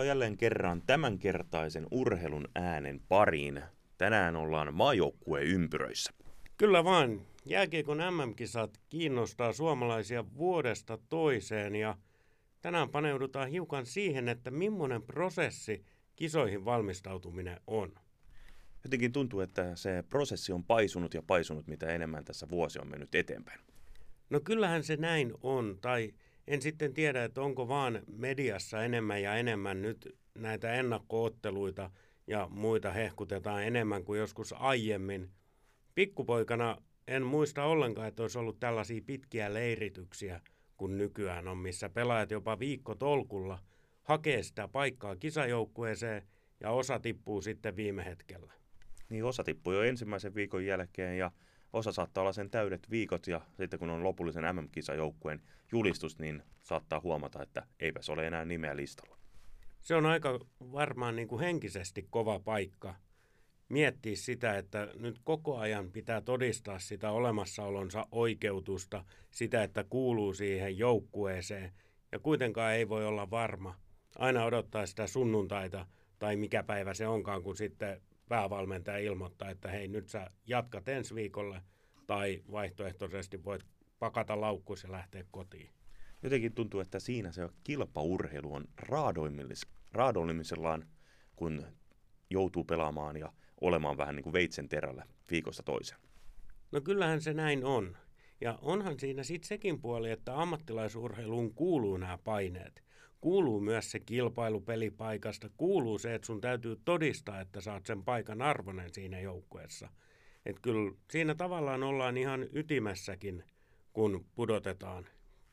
Tervetuloa jälleen kerran tämänkertaisen urheilun äänen pariin. Tänään ollaan maajoukkueen ympyröissä. Kyllä vaan. Jääkiekon MM-kisat kiinnostaa suomalaisia vuodesta toiseen ja tänään paneudutaan hiukan siihen, että millainen prosessi kisoihin valmistautuminen on. Jotenkin tuntuu, että se prosessi on paisunut ja paisunut, mitä enemmän tässä vuosi on mennyt eteenpäin. No kyllähän se näin on, tai en sitten tiedä, että onko vaan mediassa enemmän ja enemmän nyt näitä ennakkootteluita ja muita hehkutetaan enemmän kuin joskus aiemmin. Pikkupoikana en muista ollenkaan, että olisi ollut tällaisia pitkiä leirityksiä kuin nykyään on, missä pelaajat jopa viikko tolkulla hakee sitä paikkaa kisajoukkueeseen ja osa tippuu sitten viime hetkellä. Niin osa tippuu jo ensimmäisen viikon jälkeen ja osa saattaa olla sen täydet viikot ja sitten kun on lopullisen MM-kisajoukkueen julistus, niin saattaa huomata, että eipä se ole enää nimeä listalla. Se on aika varmaan niin kuin henkisesti kova paikka miettiä sitä, että nyt koko ajan pitää todistaa sitä olemassaolonsa oikeutusta, sitä, että kuuluu siihen joukkueeseen ja kuitenkaan ei voi olla varma. Aina odottaa sitä sunnuntaita tai mikä päivä se onkaan, kun sitten päävalmentaja ilmoittaa, että hei nyt sä jatkat ensi viikolle tai vaihtoehtoisesti voit pakata laukkuus ja lähteä kotiin. Jotenkin tuntuu, että siinä se kilpaurheilu on raadoimmillaan, kun joutuu pelaamaan ja olemaan vähän niin kuin veitsen terällä viikosta toiseen. No kyllähän se näin on. Ja onhan siinä sitten sekin puoli, että ammattilaisurheiluun kuuluu nämä paineet kuuluu myös se kilpailu pelipaikasta, kuuluu se, että sun täytyy todistaa, että saat sen paikan arvoinen siinä joukkueessa. Että kyllä siinä tavallaan ollaan ihan ytimessäkin, kun pudotetaan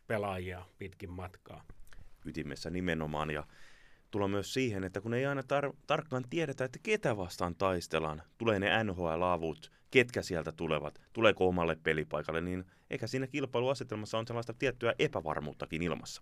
pelaajia pitkin matkaa. Ytimessä nimenomaan ja tulla myös siihen, että kun ei aina tar- tarkkaan tiedetä, että ketä vastaan taistellaan, tulee ne NHL-avut, ketkä sieltä tulevat, tuleeko omalle pelipaikalle, niin eikä siinä kilpailuasetelmassa on sellaista tiettyä epävarmuuttakin ilmassa.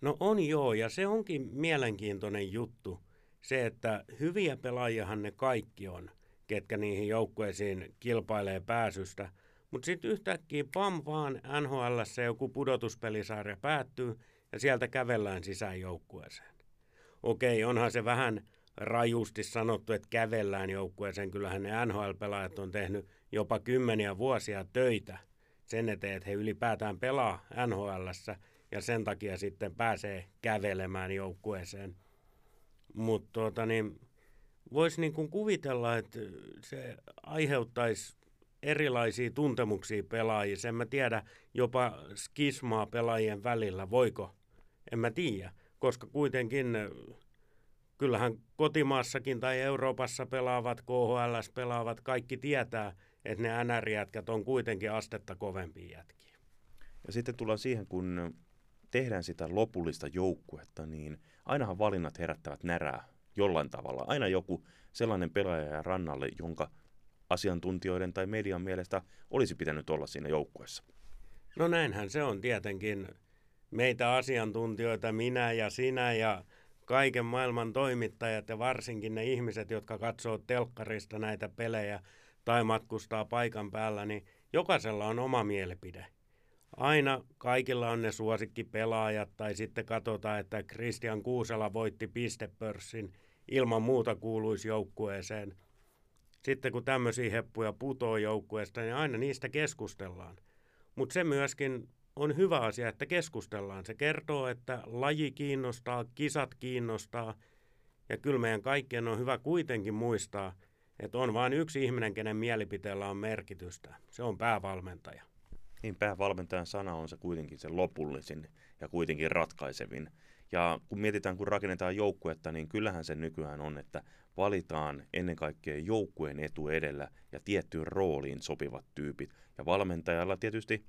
No on joo, ja se onkin mielenkiintoinen juttu. Se, että hyviä pelaajahan ne kaikki on, ketkä niihin joukkueisiin kilpailee pääsystä. Mutta sitten yhtäkkiä pam vaan NHL joku pudotuspelisarja päättyy ja sieltä kävellään sisään joukkueeseen. Okei, onhan se vähän rajusti sanottu, että kävellään joukkueeseen. Kyllähän ne NHL-pelaajat on tehnyt jopa kymmeniä vuosia töitä sen eteen, että he ylipäätään pelaa NHLssä – ja sen takia sitten pääsee kävelemään joukkueeseen. Mutta tuota, niin, voisi niin kuin kuvitella, että se aiheuttaisi erilaisia tuntemuksia pelaajissa. En mä tiedä, jopa skismaa pelaajien välillä, voiko? En mä tiedä, koska kuitenkin kyllähän kotimaassakin tai Euroopassa pelaavat, KHL pelaavat, kaikki tietää, että ne NR-jätkät on kuitenkin astetta kovempia jätkiä. Ja sitten tullaan siihen, kun tehdään sitä lopullista joukkuetta, niin ainahan valinnat herättävät närää jollain tavalla. Aina joku sellainen pelaaja rannalle, jonka asiantuntijoiden tai median mielestä olisi pitänyt olla siinä joukkueessa. No näinhän se on tietenkin. Meitä asiantuntijoita, minä ja sinä ja kaiken maailman toimittajat ja varsinkin ne ihmiset, jotka katsoo telkkarista näitä pelejä tai matkustaa paikan päällä, niin jokaisella on oma mielipide – aina kaikilla on ne suosikkipelaajat tai sitten katsotaan, että Christian Kuusela voitti pistepörssin ilman muuta kuuluisi joukkueeseen. Sitten kun tämmöisiä heppuja putoo joukkueesta, niin aina niistä keskustellaan. Mutta se myöskin on hyvä asia, että keskustellaan. Se kertoo, että laji kiinnostaa, kisat kiinnostaa ja kyllä meidän kaikkien on hyvä kuitenkin muistaa, että on vain yksi ihminen, kenen mielipiteellä on merkitystä. Se on päävalmentaja. Niin päävalmentajan sana on se kuitenkin se lopullisin ja kuitenkin ratkaisevin. Ja kun mietitään, kun rakennetaan joukkuetta, niin kyllähän se nykyään on, että valitaan ennen kaikkea joukkueen etu edellä ja tiettyyn rooliin sopivat tyypit. Ja valmentajalla tietysti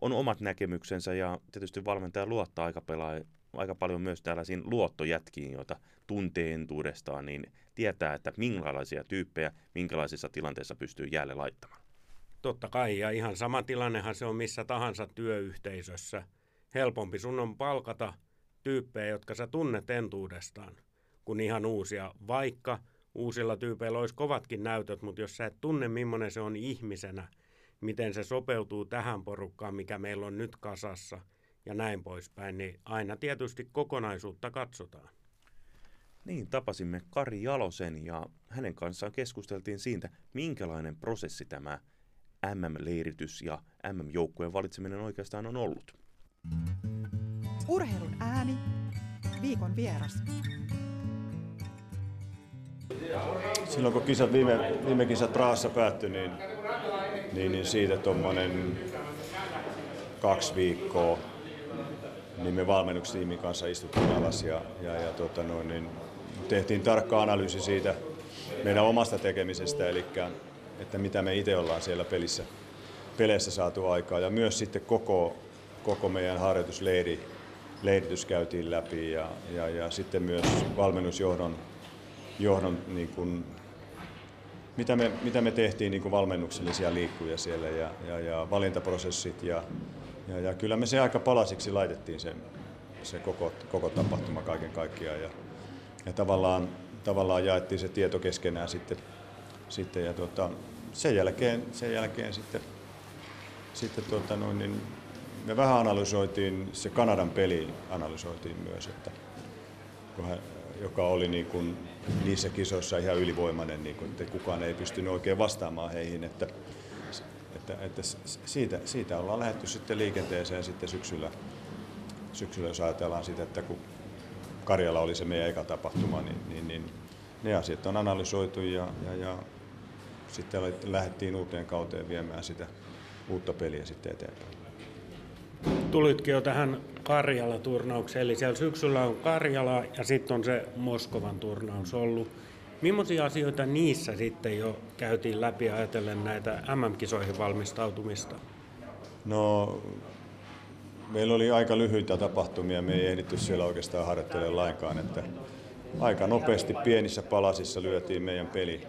on omat näkemyksensä ja tietysti valmentaja luottaa aika, pelaa, aika paljon myös tällaisiin luottojätkiin, joita tuntee entuudestaan, niin tietää, että minkälaisia tyyppejä minkälaisissa tilanteissa pystyy jäälle laittamaan. Totta kai, ja ihan sama tilannehan se on missä tahansa työyhteisössä. Helpompi sun on palkata tyyppejä, jotka sä tunnet entuudestaan, kuin ihan uusia, vaikka uusilla tyypeillä olisi kovatkin näytöt, mutta jos sä et tunne, millainen se on ihmisenä, miten se sopeutuu tähän porukkaan, mikä meillä on nyt kasassa ja näin poispäin, niin aina tietysti kokonaisuutta katsotaan. Niin, tapasimme Kari Jalosen ja hänen kanssaan keskusteltiin siitä, minkälainen prosessi tämä MM-leiritys ja MM-joukkueen valitseminen oikeastaan on ollut. Urheilun ääni, viikon vieras. Silloin kun kisat, viime, viime kisat Praassa päättyi, niin, niin, niin siitä tuommoinen kaksi viikkoa niin me valmennustiimin kanssa istuttiin alas ja, ja, ja tota noin, niin tehtiin tarkka analyysi siitä meidän omasta tekemisestä, eli että mitä me itse ollaan siellä pelissä, peleissä saatu aikaa ja myös sitten koko, koko meidän harjoitusleiri leiritys käytiin läpi ja, ja, ja sitten myös valmennusjohdon johdon, niin kuin, mitä, me, mitä me tehtiin niin kuin valmennuksellisia liikkuja siellä ja, ja, ja valintaprosessit ja, ja, ja kyllä me se aika palasiksi laitettiin sen, se koko, koko tapahtuma kaiken kaikkiaan. Ja, ja tavallaan, tavallaan jaettiin se tieto keskenään sitten, sitten ja tota, sen jälkeen, sen jälkeen sitten, sitten tota noin, niin me vähän analysoitiin, se Kanadan peli analysoitiin myös, että joka oli niin kuin niissä kisoissa ihan ylivoimainen, niin kuin, että kukaan ei pystynyt oikein vastaamaan heihin. Että, että, että siitä, siitä ollaan lähdetty sitten liikenteeseen sitten syksyllä, syksyllä, jos ajatellaan sitä, että kun Karjala oli se meidän eka tapahtuma, niin, niin, niin ne asiat on analysoitu ja, ja, ja sitten lähdettiin uuteen kauteen viemään sitä uutta peliä sitten eteenpäin. Tulitkin jo tähän Karjala-turnaukseen, eli siellä syksyllä on Karjala ja sitten on se Moskovan turnaus ollut. Millaisia asioita niissä sitten jo käytiin läpi ajatellen näitä MM-kisoihin valmistautumista? No, meillä oli aika lyhyitä tapahtumia, me ei ehditty siellä oikeastaan harjoittelemaan lainkaan, että aika nopeasti pienissä palasissa lyötiin meidän peli,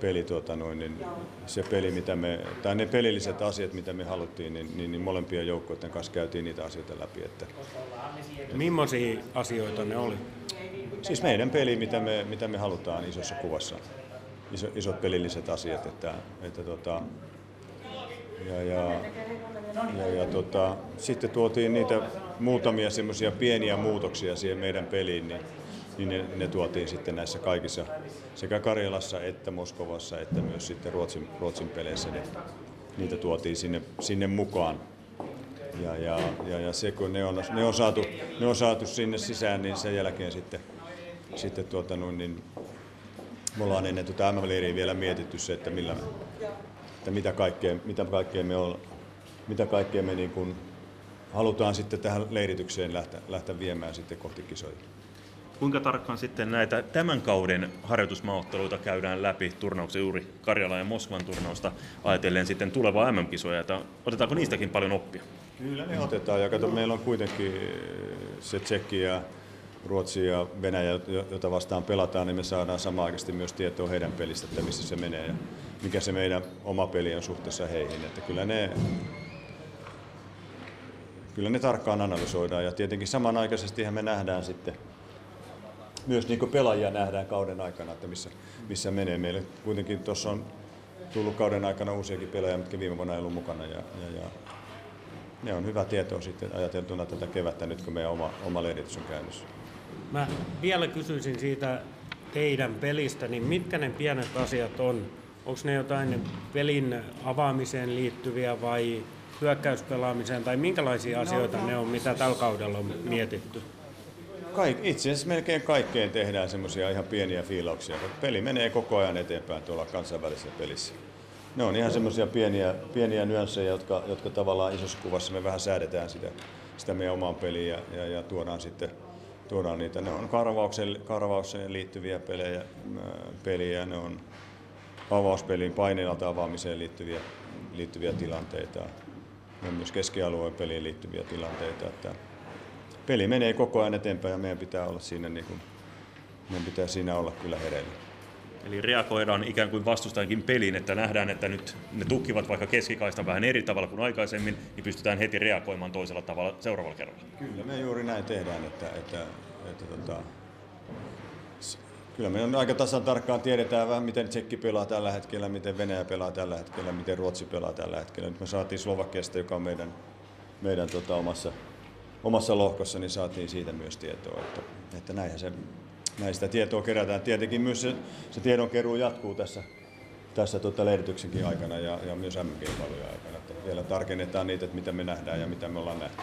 peli tuota noin, niin se peli, mitä me, tai ne pelilliset asiat, mitä me haluttiin, niin, niin, niin molempien joukkoiden kanssa käytiin niitä asioita läpi. Että, Millaisia asioita ne oli? Siis meidän peli, mitä me, mitä me halutaan isossa kuvassa. Iso, isot pelilliset asiat. Että, että tota, ja, ja, ja, ja tota, sitten tuotiin niitä muutamia semmoisia pieniä muutoksia siihen meidän peliin, niin niin ne, ne tuotiin sitten näissä kaikissa sekä Karjalassa että Moskovassa että myös sitten Ruotsin, Ruotsin peleissä. Ne, niitä tuotiin sinne, sinne mukaan. Ja, ja, ja, ja se kun ne on, ne, on saatu, ne on saatu sinne sisään, niin sen jälkeen sitten, sitten tuota, niin me ollaan ennen tuota mm vielä mietitty se, että, millä, että mitä, kaikkea, mitä kaikkea me, on, mitä kaikkea me niin kuin halutaan sitten tähän leiritykseen lähteä, lähteä viemään sitten kohti kisoja. Kuinka tarkkaan sitten näitä tämän kauden harjoitusmaotteluita käydään läpi turnauksen juuri Karjala ja Moskvan turnausta ajatellen sitten tulevaa MM-kisoja, otetaanko niistäkin paljon oppia? Kyllä ne otetaan ja kato, meillä on kuitenkin se Tsekki ja Ruotsi ja Venäjä, jota vastaan pelataan, niin me saadaan samaaikaisesti myös tietoa heidän pelistä, että missä se menee ja mikä se meidän oma peli on suhteessa heihin. Että kyllä ne, kyllä ne tarkkaan analysoidaan ja tietenkin samanaikaisesti me nähdään sitten myös niin pelaajia nähdään kauden aikana, että missä, missä menee. Meille kuitenkin tuossa on tullut kauden aikana uusiakin pelaajia, mitkä viime vuonna ei ollut mukana. Ja, ja, ja ne on hyvä tietoa sitten ajateltuna tätä kevättä nyt, kun meidän oma, oma leiritys on käynnissä. Mä vielä kysyisin siitä teidän pelistä, niin mitkä ne pienet asiat on? Onko ne jotain pelin avaamiseen liittyviä vai hyökkäyspelaamiseen, tai minkälaisia asioita ne on, mitä tällä kaudella on mietitty? Kaik, itse asiassa melkein kaikkeen tehdään semmoisia ihan pieniä fiilauksia. Peli menee koko ajan eteenpäin tuolla kansainvälisessä pelissä. Ne on ihan semmoisia pieniä, pieniä nyansseja, jotka, jotka tavallaan isossa kuvassa me vähän säädetään sitä, sitä meidän omaan peliin ja, ja, ja tuodaan sitten tuodaan niitä. Ne on karvaukseen, karvaukseen liittyviä pelejä, peliä, ne on avauspeliin paineilta avaamiseen liittyviä, liittyviä tilanteita. Ne on myös keskialueen peliin liittyviä tilanteita. Että peli menee koko ajan eteenpäin ja meidän pitää olla siinä, niin kuin, meidän pitää siinä olla kyllä hereillä. Eli reagoidaan ikään kuin vastustajankin peliin, että nähdään, että nyt ne tukkivat vaikka keskikaista vähän eri tavalla kuin aikaisemmin, niin pystytään heti reagoimaan toisella tavalla seuraavalla kerralla. Kyllä me juuri näin tehdään, että, että, että tota, kyllä me on aika tasan tarkkaan tiedetään vähän, miten Tsekki pelaa tällä hetkellä, miten Venäjä pelaa tällä hetkellä, miten Ruotsi pelaa tällä hetkellä. Nyt me saatiin Slovakiasta, joka on meidän, meidän tota, omassa omassa lohkossa, niin saatiin siitä myös tietoa, että, että näinhän, se, näistä tietoa kerätään. Tietenkin myös se, se tiedonkeruu jatkuu tässä, tässä tota lehdityksenkin aikana ja, ja myös MM-kilpailujen aikana. Että vielä tarkennetaan niitä, että mitä me nähdään ja mitä me ollaan nähty.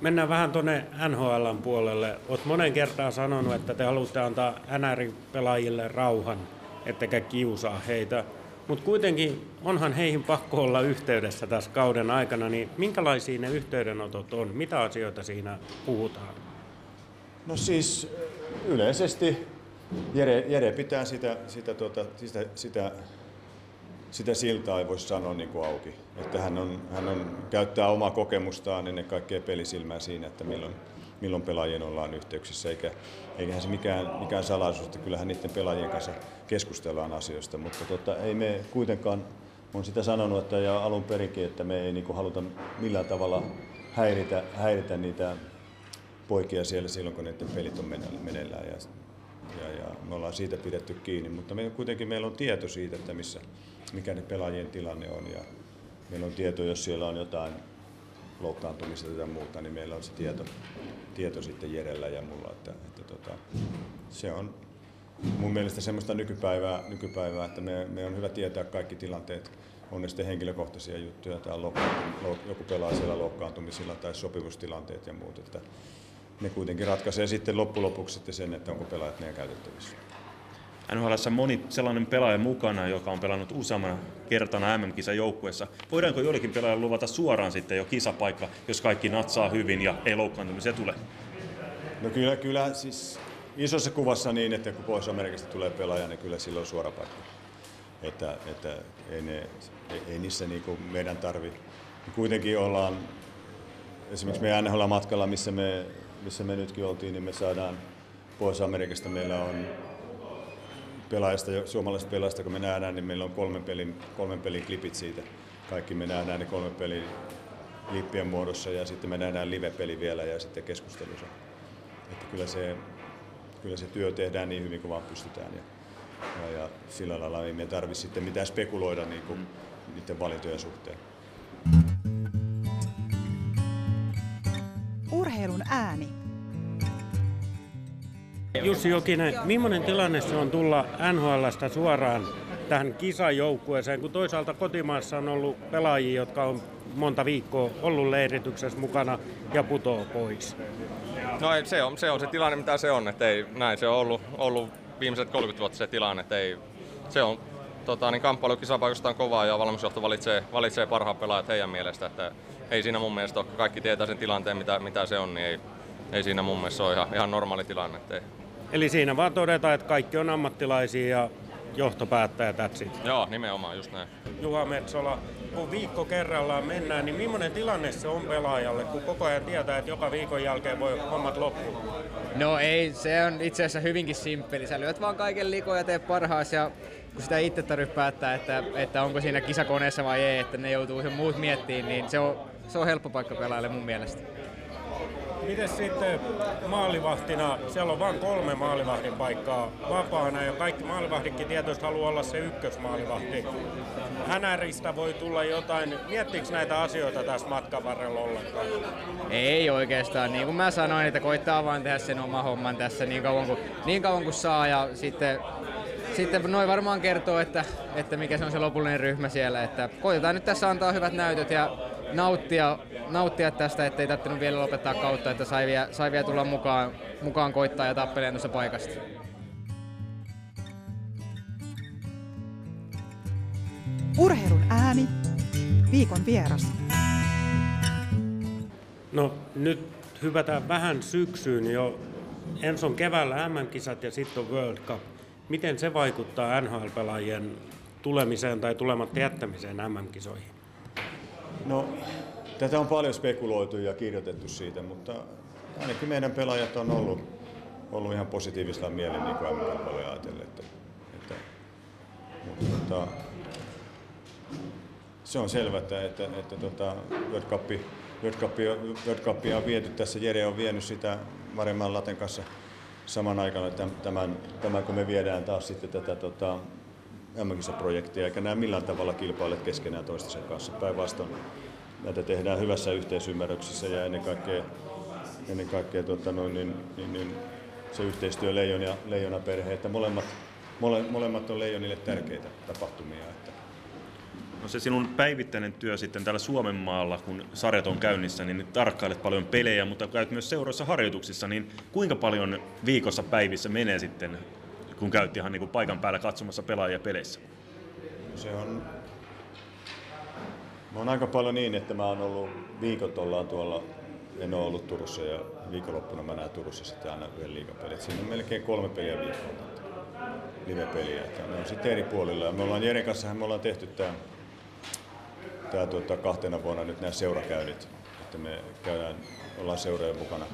Mennään vähän tuonne NHLn puolelle. Olet monen kertaan sanonut, että te haluatte antaa NR-pelaajille rauhan, ettekä kiusaa heitä. Mutta kuitenkin onhan heihin pakko olla yhteydessä tässä kauden aikana, niin minkälaisia ne yhteydenotot on? Mitä asioita siinä puhutaan? No siis yleisesti Jere, Jere pitää sitä, sitä, tuota, sitä, sitä, sitä siltaa, ei voisi sanoa niin kuin auki. Että hän, on, hän on, käyttää omaa kokemustaan ennen kaikkea pelisilmää siinä, että milloin, milloin pelaajien ollaan yhteyksissä, eikä, eiköhän se mikään, mikään salaisuus, että kyllähän niiden pelaajien kanssa keskustellaan asioista, mutta tota, ei me kuitenkaan, on sitä sanonut että ja alun perinkin, että me ei niin haluta millään tavalla häiritä, häiritä niitä poikia siellä silloin, kun niiden pelit on meneillään. Ja, ja, ja me ollaan siitä pidetty kiinni, mutta me, kuitenkin meillä on tieto siitä, että missä, mikä ne pelaajien tilanne on. Ja meillä on tieto, jos siellä on jotain loukkaantumista tai muuta, niin meillä on se tieto, tieto sitten Jerellä ja mulla, että, että tota, se on mun mielestä semmoista nykypäivää, nykypäivää että me, me on hyvä tietää kaikki tilanteet, on ne sitten henkilökohtaisia juttuja tai joku pelaa siellä loukkaantumisilla tai sopivustilanteet ja muut, että ne kuitenkin ratkaisee sitten loppulopuksi sitten sen, että onko pelaajat meidän käytettävissä. NHL moni sellainen pelaaja mukana, joka on pelannut useammana kertana MM-kisan joukkueessa. Voidaanko joillekin pelaajalle luvata suoraan sitten jo kisapaikka, jos kaikki natsaa hyvin ja ei loukkaantumisia tule? No kyllä, kyllä siis isossa kuvassa niin, että kun Pohjois-Amerikasta tulee pelaaja, niin kyllä silloin on suora paikka. Että, että ei, ne, ei, ei niissä niin kuin meidän tarvi. Kuitenkin ollaan, esimerkiksi meidän NHL-matkalla, missä me, missä me nytkin oltiin, niin me saadaan Pohjois-Amerikasta, meillä on pelaajista, suomalaisista pelaajista, kun me nähdään, niin meillä on kolmen pelin, kolmen pelin klipit siitä. Kaikki me nähdään ne kolmen pelin lippien muodossa ja sitten me nähdään live-peli vielä ja sitten keskustelussa. Että kyllä se, kyllä se työ tehdään niin hyvin kuin vaan pystytään. Ja, ja, ja sillä lailla ei me tarvitse sitten mitään spekuloida niin kuin niiden valintojen suhteen. Urheilun ääni. Jussi Jokinen, millainen tilanne se on tulla NHLstä suoraan tähän kisajoukkueeseen, kun toisaalta kotimaassa on ollut pelaajia, jotka on monta viikkoa ollut leirityksessä mukana ja putoo pois? No se on, se on se tilanne, mitä se on. Että ei, näin se on ollut, ollut viimeiset 30 vuotta se tilanne. Että ei, se on tota, niin kamppailu kisapaikoista on kovaa ja valmennusjohto valitsee, valitsee parhaat pelaajat heidän mielestä. Että ei siinä mun mielestä ole, kaikki tietää sen tilanteen, mitä, mitä se on, niin ei, ei siinä mun mielestä ole ihan, ihan normaali tilanne. Että ei. Eli siinä vaan todetaan, että kaikki on ammattilaisia ja johto päättää that's it. Joo, nimenomaan, just näin. Juha Metsola, kun viikko kerrallaan mennään, niin millainen tilanne se on pelaajalle, kun koko ajan tietää, että joka viikon jälkeen voi hommat loppua? No ei, se on itse asiassa hyvinkin simppeli. Sä lyöt vaan kaiken likoon ja teet parhaas ja kun sitä itse tarvitsee päättää, että, että onko siinä kisakoneessa vai ei, että ne joutuu sen muut miettimään, niin se on, se on helppo paikka pelaajalle mun mielestä. Miten sitten maalivahtina, siellä on vain kolme maalivahdin paikkaa vapaana ja kaikki maalivahditkin tietysti haluaa olla se ykkösmaalivahti. Hänäristä voi tulla jotain, miettiikö näitä asioita tässä matkan varrella ollenkaan? Ei oikeastaan, niin kuin mä sanoin, että koittaa vaan tehdä sen oma homman tässä niin kauan kuin, niin kauan kuin saa ja sitten sitten noin varmaan kertoo, että, että mikä se on se lopullinen ryhmä siellä. Että koitetaan nyt tässä antaa hyvät näytöt ja nauttia, nauttia tästä, ettei tarvinnut vielä lopettaa kautta, että sai vielä, sai vielä tulla mukaan, mukaan koittaa ja tappeleen tuossa paikasta. Urheilun ääni. Viikon vieras. No nyt hypätään vähän syksyyn jo. Ensin on keväällä MM-kisat ja sitten on World Cup. Miten se vaikuttaa NHL-pelaajien tulemiseen tai tulematta jättämiseen MM-kisoihin? No, tätä on paljon spekuloitu ja kirjoitettu siitä, mutta ainakin meidän pelaajat on ollut, ollut ihan positiivisella mielen niin kuin paljon ajatellen. Että, että, mutta, tota, se on selvä, että, että, että tota, World, Cup, World, Cup, World Cup on viety tässä, Jere on vienyt sitä Mareman Laten kanssa saman aikana tämän, tämän, kun me viedään taas sitten tätä tota, projektia eikä nämä millään tavalla kilpaile keskenään toistensa kanssa. Päinvastoin näitä tehdään hyvässä yhteisymmärryksessä ja ennen kaikkea, ennen kaikkea tota noin, niin, niin, niin, se yhteistyö Leijon ja Leijona perhe, että molemmat, mole, molemmat on Leijonille tärkeitä tapahtumia. Että No se sinun päivittäinen työ sitten täällä Suomen maalla, kun sarjat on käynnissä, niin tarkkailet paljon pelejä, mutta käyt myös seuroissa harjoituksissa, niin kuinka paljon viikossa päivissä menee sitten, kun käyt ihan niin kuin paikan päällä katsomassa pelaajia peleissä? se on, mä oon aika paljon niin, että mä oon ollut viikot ollaan tuolla, en ole ollut Turussa ja viikonloppuna mä näen Turussa sitten aina yhden liigapelin. Siinä on melkein kolme peliä viikolla live-peliä. Että ne on sitten eri puolilla. Ja me ollaan Jeren kanssa me ollaan tehty tämä tää tuota, kahtena vuonna nyt nämä seurakäynnit. Että me käydään, ollaan seuroja mukana.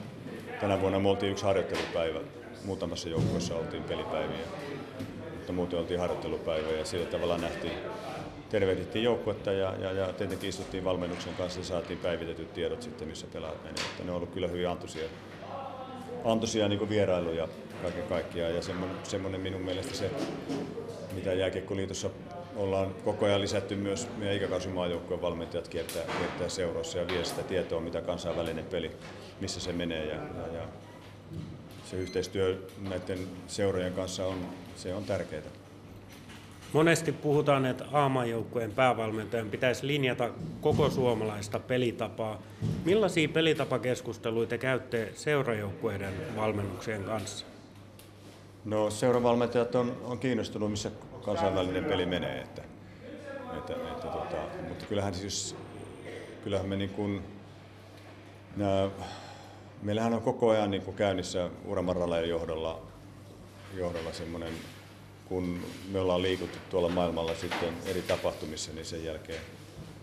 Tänä vuonna me oltiin yksi harjoittelupäivä. Muutamassa joukkueessa oltiin pelipäiviä. Mutta muuten oltiin harjoittelupäivä ja sillä tavalla nähtiin, tervehdittiin joukkuetta ja, ja, ja tietenkin istuttiin valmennuksen kanssa ja saatiin päivitetyt tiedot sitten, missä pelaajat menivät. Ne on ollut kyllä hyvin antoisia, antoisia niin vierailuja kaiken kaikkiaan ja semmoinen, semmoinen minun mielestä se, mitä Jääkiekkoliitossa ollaan koko ajan lisätty myös meidän ikäkausimaajoukkueen valmentajat kiertää, kiertää seuroissa ja vie sitä tietoa, mitä kansainvälinen peli, missä se menee ja, ja, ja se yhteistyö näiden seurojen kanssa on, se on tärkeää. Monesti puhutaan, että aamajoukkueen päävalmentajan pitäisi linjata koko suomalaista pelitapaa. Millaisia pelitapakeskusteluita te käytte seurajoukkueiden valmennuksien kanssa? No seuravalmentajat on, on kiinnostunut, missä kansainvälinen peli menee. Että, että, että, tota, mutta kyllähän siis, kyllähän me niin kuin, nää, meillähän on koko ajan niin kuin käynnissä Uramarraleen johdolla, johdolla semmoinen, kun me ollaan liikuttu tuolla maailmalla sitten eri tapahtumissa, niin sen jälkeen,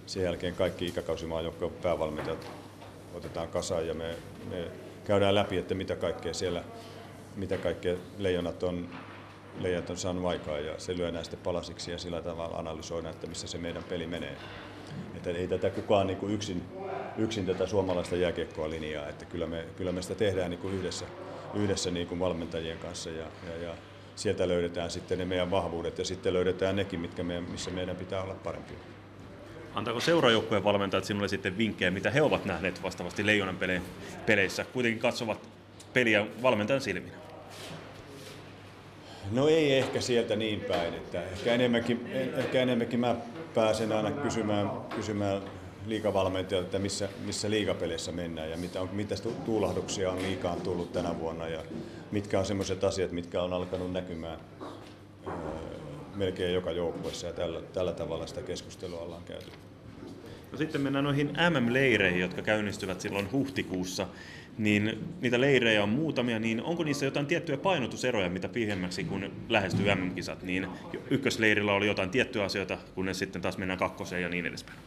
sen jälkeen kaikki ikäkausimaajoukkojen päävalmentajat otetaan kasaan ja me, me käydään läpi, että mitä kaikkea siellä, mitä kaikkea leijonat on, leijonat on saanut aikaa ja se lyödään sitten palasiksi ja sillä tavalla analysoidaan, että missä se meidän peli menee. Että ei tätä kukaan niin kuin yksin, yksin tätä suomalaista jääkiekkoa linjaa, että kyllä me, kyllä me sitä tehdään niin kuin yhdessä, yhdessä niin kuin valmentajien kanssa ja, ja, ja sieltä löydetään sitten ne meidän vahvuudet ja sitten löydetään nekin, mitkä meidän, missä meidän pitää olla parempia. Antaako seurajoukkueen valmentajat sinulle sitten vinkkejä, mitä he ovat nähneet vastaavasti Leijonan peleissä? Kuitenkin katsovat peliä valmentajan silminä. No ei ehkä sieltä niin päin, että ehkä enemmänkin, ehkä enemmänkin mä pääsen aina kysymään, kysymään liikavalmentajalta, että missä, missä liikapeleissä mennään ja mitä, on, mitä tuulahduksia on liikaan tullut tänä vuonna ja mitkä on sellaiset asiat, mitkä on alkanut näkymään öö, melkein joka joukkueessa ja tällä, tällä tavalla sitä keskustelua ollaan käyty. No sitten mennään noihin MM-leireihin, jotka käynnistyvät silloin huhtikuussa niin niitä leirejä on muutamia, niin onko niissä jotain tiettyjä painotuseroja, mitä pihemmäksi kun lähestyy MM-kisat, niin ykkösleirillä oli jotain tiettyjä asioita, kunnes sitten taas mennään kakkoseen ja niin edespäin.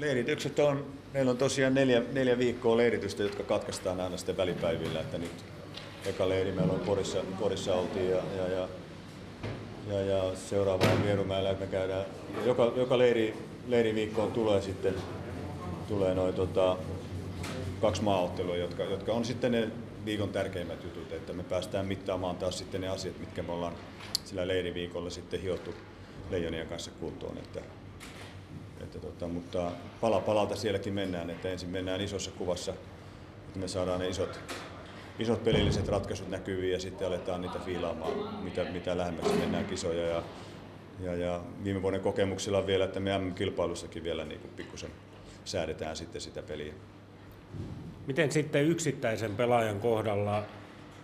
Leiritykset on, meillä on tosiaan neljä, neljä viikkoa leiritystä, jotka katkaistaan aina sitten välipäivillä, että nyt eka leiri meillä on Porissa, Porissa oltiin ja, ja, ja, ja, ja seuraava on Vierumäellä, me käydään, joka, joka leiri, leiriviikkoon tulee sitten tulee noin tota, kaksi maaottelua, jotka, jotka on sitten ne viikon tärkeimmät jutut, että me päästään mittaamaan taas sitten ne asiat, mitkä me ollaan sillä leiriviikolla sitten hiottu leijonien kanssa kuntoon. Että tota, mutta pala palalta sielläkin mennään, että ensin mennään isossa kuvassa, että me saadaan ne isot, isot pelilliset ratkaisut näkyviin ja sitten aletaan niitä fiilaamaan, mitä, mitä lähemmäksi mennään kisoja. Ja, ja, ja viime vuoden kokemuksilla vielä, että me MM-kilpailussakin vielä niin pikkusen säädetään sitten sitä peliä. Miten sitten yksittäisen pelaajan kohdalla,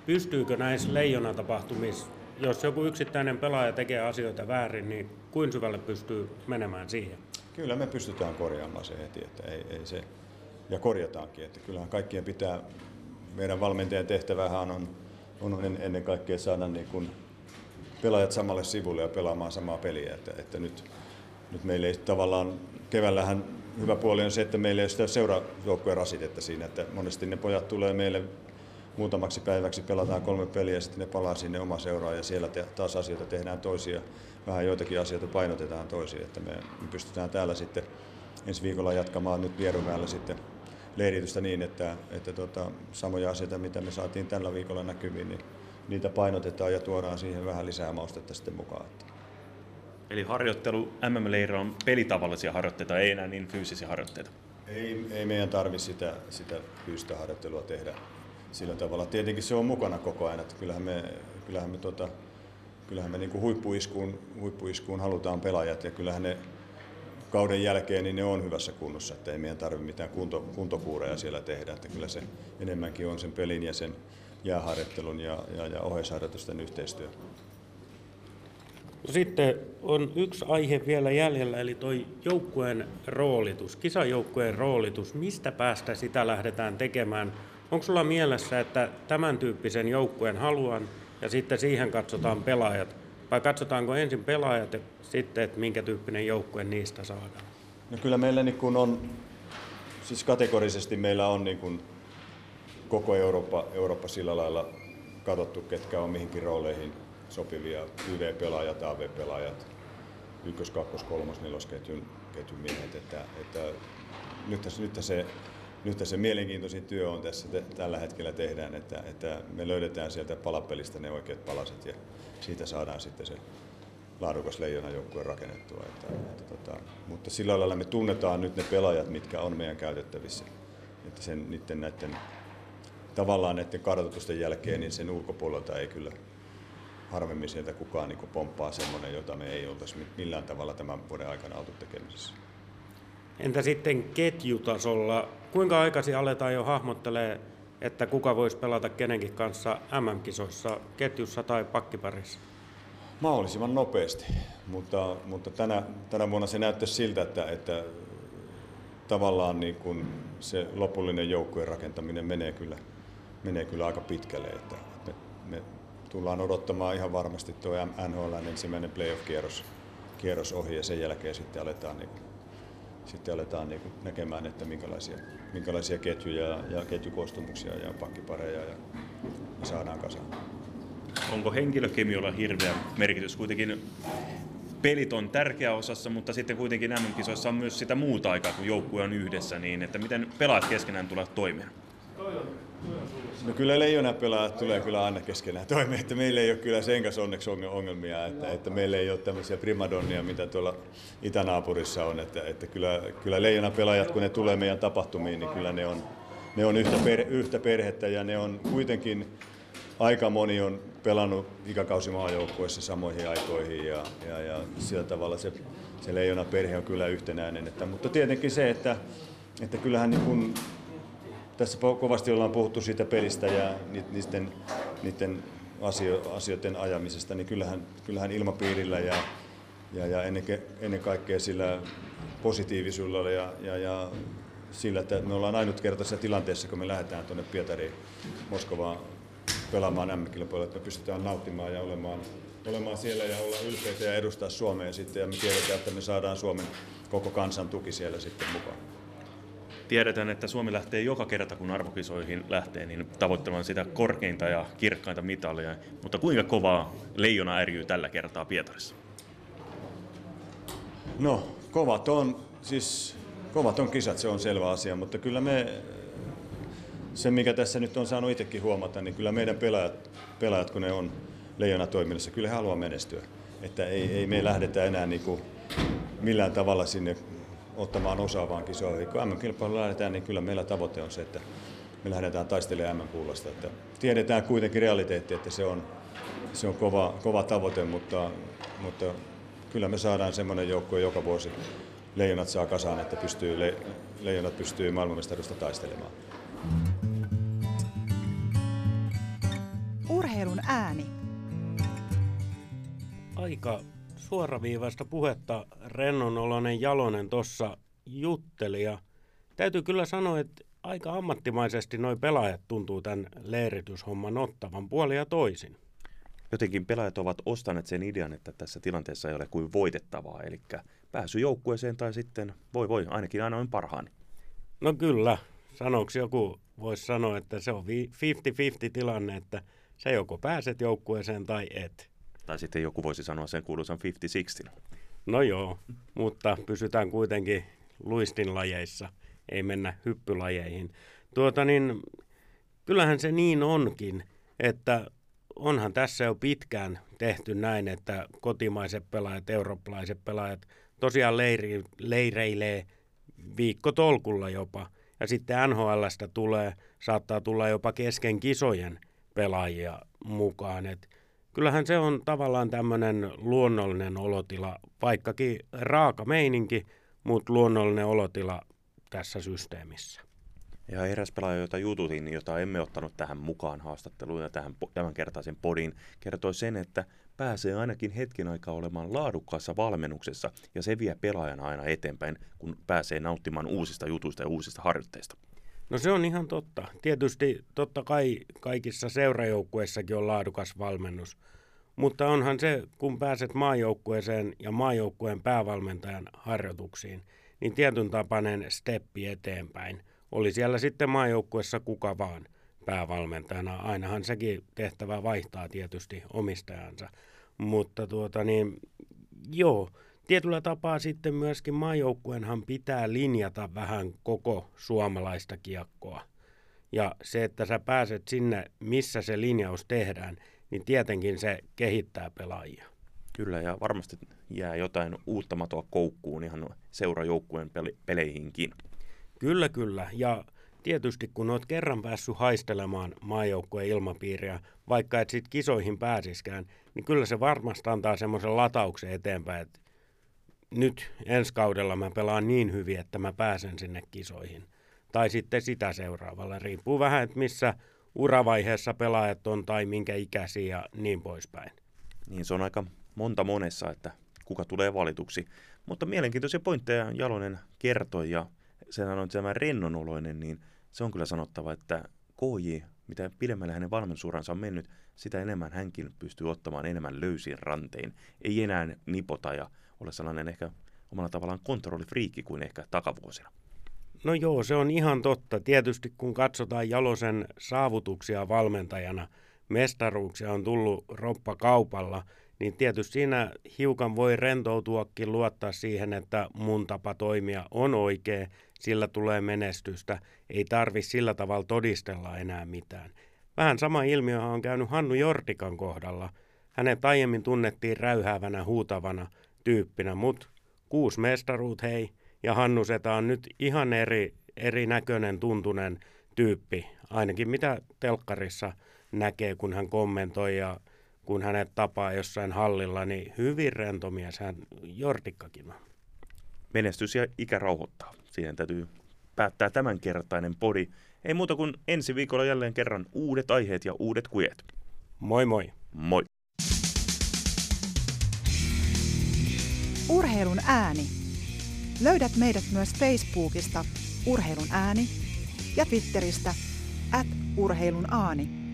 pystyykö näissä leijonatapahtumissa, jos joku yksittäinen pelaaja tekee asioita väärin, niin kuin syvälle pystyy menemään siihen? Kyllä me pystytään korjaamaan se heti, että ei, ei se, ja korjataankin, että kyllähän kaikkien pitää, meidän valmentajan tehtävähän on, on ennen kaikkea saada niin kuin pelaajat samalle sivulle ja pelaamaan samaa peliä, että, että nyt, nyt meillä ei tavallaan, keväällähän hyvä puoli on se, että meillä ei ole sitä seurajoukkueen rasitetta siinä, että monesti ne pojat tulee meille muutamaksi päiväksi, pelataan kolme peliä ja sitten ne palaa sinne oma seuraan ja siellä te, taas asioita tehdään toisia, vähän joitakin asioita painotetaan toisiin, että me, me pystytään täällä sitten ensi viikolla jatkamaan nyt Vierumäellä sitten leiritystä niin, että, että tota, samoja asioita, mitä me saatiin tällä viikolla näkyviin, niin niitä painotetaan ja tuodaan siihen vähän lisää maustetta sitten mukaan. Eli harjoittelu MM-leirillä on pelitavallisia harjoitteita, ei enää niin fyysisiä harjoitteita. Ei, ei meidän tarvitse sitä, sitä fyysistä harjoittelua tehdä. Sillä tavalla. Tietenkin se on mukana koko ajan, että kyllähän me, kyllähän me, tota, kyllähän me niin kuin huippuiskuun, huippuiskuun halutaan pelaajat ja kyllähän ne kauden jälkeen niin ne on hyvässä kunnossa, että ei meidän tarvitse mitään kunto, kuntokuureja siellä tehdä, että kyllä se enemmänkin on sen pelin ja sen jääharjoittelun ja, ja, ja oheisharjoitusten yhteistyö. Sitten on yksi aihe vielä jäljellä, eli toi joukkueen roolitus, kisajoukkueen roolitus. Mistä päästä sitä lähdetään tekemään? Onko sulla mielessä, että tämän tyyppisen joukkueen haluan ja sitten siihen katsotaan pelaajat? Vai katsotaanko ensin pelaajat ja sitten, että minkä tyyppinen joukkue niistä saadaan? No kyllä meillä niin kun on, siis kategorisesti meillä on niin kun koko Eurooppa, Eurooppa sillä lailla katsottu, ketkä on mihinkin rooleihin sopivia YV-pelaajat, AV-pelaajat, ykkös-, kakkos-, kolmos-, nelosketjun ketjun miehet. Että, että nyt, nyt se nyt se mielenkiintoisin työ on tässä te, tällä hetkellä tehdään, että, että me löydetään sieltä palapelistä ne oikeat palaset ja siitä saadaan sitten se laadukas leijona joukkue rakennettua. Että, että, tota, mutta sillä lailla me tunnetaan nyt ne pelaajat, mitkä on meidän käytettävissä. Että sen, niiden näiden, tavallaan näiden kartoitusten jälkeen niin sen ulkopuolelta ei kyllä harvemmin sieltä kukaan niin pomppaa semmoinen, jota me ei oltaisi millään tavalla tämän vuoden aikana oltu tekemisessä. Entä sitten ketjutasolla? Kuinka aikaisin aletaan jo hahmottelee, että kuka voisi pelata kenenkin kanssa MM-kisoissa, ketjussa tai pakkiparissa? Mahdollisimman nopeasti, mutta, mutta tänä, tänä vuonna se näyttäisi siltä, että, että tavallaan niin kuin se lopullinen joukkueen rakentaminen menee kyllä, menee kyllä aika pitkälle. Että, että me, me tullaan odottamaan ihan varmasti tuo NHL ensimmäinen playoff-kierros kierros ohi ja sen jälkeen sitten aletaan niin sitten aletaan niin näkemään, että minkälaisia, minkälaisia ketjuja ja ketjukoostumuksia ja pakkipareja ja saadaan kasaan. Onko henkilökemiolla hirveä merkitys? Kuitenkin pelit on tärkeä osassa, mutta sitten kuitenkin MM-kisoissa on myös sitä muuta aikaa, kun joukkue on yhdessä, niin että miten pelaat keskenään tulevat toimia? No kyllä leijona pelaajat tulee kyllä aina keskenään toimeen, että meillä ei ole kyllä sen kanssa onneksi ongelmia, että, että meillä ei ole tämmöisiä primadonnia, mitä tuolla itänaapurissa on, että, että kyllä, kyllä leijona pelaajat, kun ne tulee meidän tapahtumiin, niin kyllä ne on, ne on yhtä, per, yhtä perhettä ja ne on kuitenkin aika moni on pelannut ikäkausimaajoukkueessa samoihin aikoihin ja, ja, ja sillä tavalla se, se leijona perhe on kyllä yhtenäinen. Että, mutta tietenkin se, että, että kyllähän niin kun tässä kovasti ollaan puhuttu siitä pelistä ja niiden, niiden asio, asioiden ajamisesta, niin kyllähän, kyllähän ilmapiirillä ja, ja, ja ennen, ennen kaikkea sillä positiivisuudella ja, ja, ja sillä, että me ollaan ainutkertaisessa tilanteessa, kun me lähdetään tuonne Pietariin, Moskovaan pelaamaan m että me pystytään nauttimaan ja olemaan, olemaan siellä ja olla ylpeitä ja edustaa Suomea sitten. Ja me tiedetään, että me saadaan Suomen koko kansan tuki siellä sitten mukaan. Tiedetään, että Suomi lähtee joka kerta, kun arvokisoihin lähtee, niin tavoittelemaan sitä korkeinta ja kirkkainta mitalia. Mutta kuinka kovaa leijona ärjyy tällä kertaa Pietarissa? No, kovat on, siis kovat on kisat, se on selvä asia, mutta kyllä me, se mikä tässä nyt on saanut itsekin huomata, niin kyllä meidän pelaajat, pelaajat kun ne on leijona toiminnassa, kyllä he haluaa menestyä. Että ei, ei me lähdetä enää niin kuin millään tavalla sinne ottamaan osaa vaan kisoihin. Kun MM-kilpailulla lähdetään, niin kyllä meillä tavoite on se, että me lähdetään taistelemaan MM-kuulasta. Että tiedetään kuitenkin realiteetti, että se on, se on kova, kova tavoite, mutta, mutta kyllä me saadaan semmoinen joukkue joka vuosi leijonat saa kasaan, että pystyy, le, leijonat pystyy maailmanmestaruudesta taistelemaan. Urheilun ääni. Aika suoraviivaista puhetta rennonolonen Jalonen tuossa jutteli ja täytyy kyllä sanoa, että aika ammattimaisesti nuo pelaajat tuntuu tämän leirityshomman ottavan puoli ja toisin. Jotenkin pelaajat ovat ostaneet sen idean, että tässä tilanteessa ei ole kuin voitettavaa, eli pääsy joukkueeseen tai sitten voi voi, ainakin aina on parhaani. No kyllä, sanoksi joku voisi sanoa, että se on 50-50 tilanne, että se joko pääset joukkueeseen tai et. Tai sitten joku voisi sanoa sen kuuluisan 50-60. No joo, mutta pysytään kuitenkin luistinlajeissa, ei mennä hyppylajeihin. Tuota niin, kyllähän se niin onkin, että onhan tässä jo pitkään tehty näin, että kotimaiset pelaajat, eurooppalaiset pelaajat tosiaan leiri, leireilee viikkotolkulla jopa Ja sitten NHLstä tulee, saattaa tulla jopa kesken kisojen pelaajia mukaan. Et kyllähän se on tavallaan tämmöinen luonnollinen olotila, vaikkakin raaka meininki, mutta luonnollinen olotila tässä systeemissä. Ja eräs pelaaja, jota jututin, jota emme ottanut tähän mukaan haastatteluun ja tähän tämänkertaisen podin, kertoi sen, että pääsee ainakin hetken aikaa olemaan laadukkaassa valmennuksessa ja se vie pelaajan aina eteenpäin, kun pääsee nauttimaan uusista jutuista ja uusista harjoitteista. No se on ihan totta. Tietysti totta kai kaikissa seurajoukkueissakin on laadukas valmennus, mutta onhan se, kun pääset maajoukkueeseen ja maajoukkueen päävalmentajan harjoituksiin, niin tietyn tapainen steppi eteenpäin. Oli siellä sitten maajoukkueessa kuka vaan päävalmentajana. Ainahan sekin tehtävä vaihtaa tietysti omistajansa. Mutta tuota niin, joo, tietyllä tapaa sitten myöskin maajoukkueenhan pitää linjata vähän koko suomalaista kiekkoa. Ja se, että sä pääset sinne, missä se linjaus tehdään, niin tietenkin se kehittää pelaajia. Kyllä, ja varmasti jää jotain uutta matoa koukkuun ihan seurajoukkueen peleihinkin. Kyllä, kyllä. Ja tietysti kun olet kerran päässyt haistelemaan maajoukkueen ilmapiiriä, vaikka et sitten kisoihin pääsiskään, niin kyllä se varmasti antaa semmoisen latauksen eteenpäin, että nyt ensi kaudella mä pelaan niin hyvin, että mä pääsen sinne kisoihin. Tai sitten sitä seuraavalla. Riippuu vähän, että missä uravaiheessa pelaajat on tai minkä ikäisiä ja niin poispäin. Niin se on aika monta monessa, että kuka tulee valituksi. Mutta mielenkiintoisia pointteja Jalonen kertoi ja sen on tämä rennonoloinen, niin se on kyllä sanottava, että KJ, mitä pidemmälle hänen valmennusuransa on mennyt, sitä enemmän hänkin pystyy ottamaan enemmän löysin rantein. Ei enää nipota ja ole sellainen ehkä omalla tavallaan kontrollifriikki kuin ehkä takavuosina. No joo, se on ihan totta. Tietysti kun katsotaan Jalosen saavutuksia valmentajana, mestaruuksia on tullut roppa kaupalla, niin tietysti siinä hiukan voi rentoutuakin luottaa siihen, että mun tapa toimia on oikea, sillä tulee menestystä, ei tarvi sillä tavalla todistella enää mitään. Vähän sama ilmiö on käynyt Hannu Jortikan kohdalla. Hänet aiemmin tunnettiin räyhäävänä, huutavana tyyppinä, mutta kuusi mestaruut hei, ja Hannu Seta on nyt ihan eri, erinäköinen tuntunen tyyppi, ainakin mitä telkkarissa näkee, kun hän kommentoi ja kun hänet tapaa jossain hallilla, niin hyvin rento mies hän Jortikkakin on. Menestys ja ikä rauhoittaa. Siihen täytyy päättää tämänkertainen podi. Ei muuta kuin ensi viikolla jälleen kerran uudet aiheet ja uudet kujet. Moi moi. Moi. Urheilun ääni. Löydät meidät myös Facebookista Urheilun ääni ja Twitteristä at urheilun aani.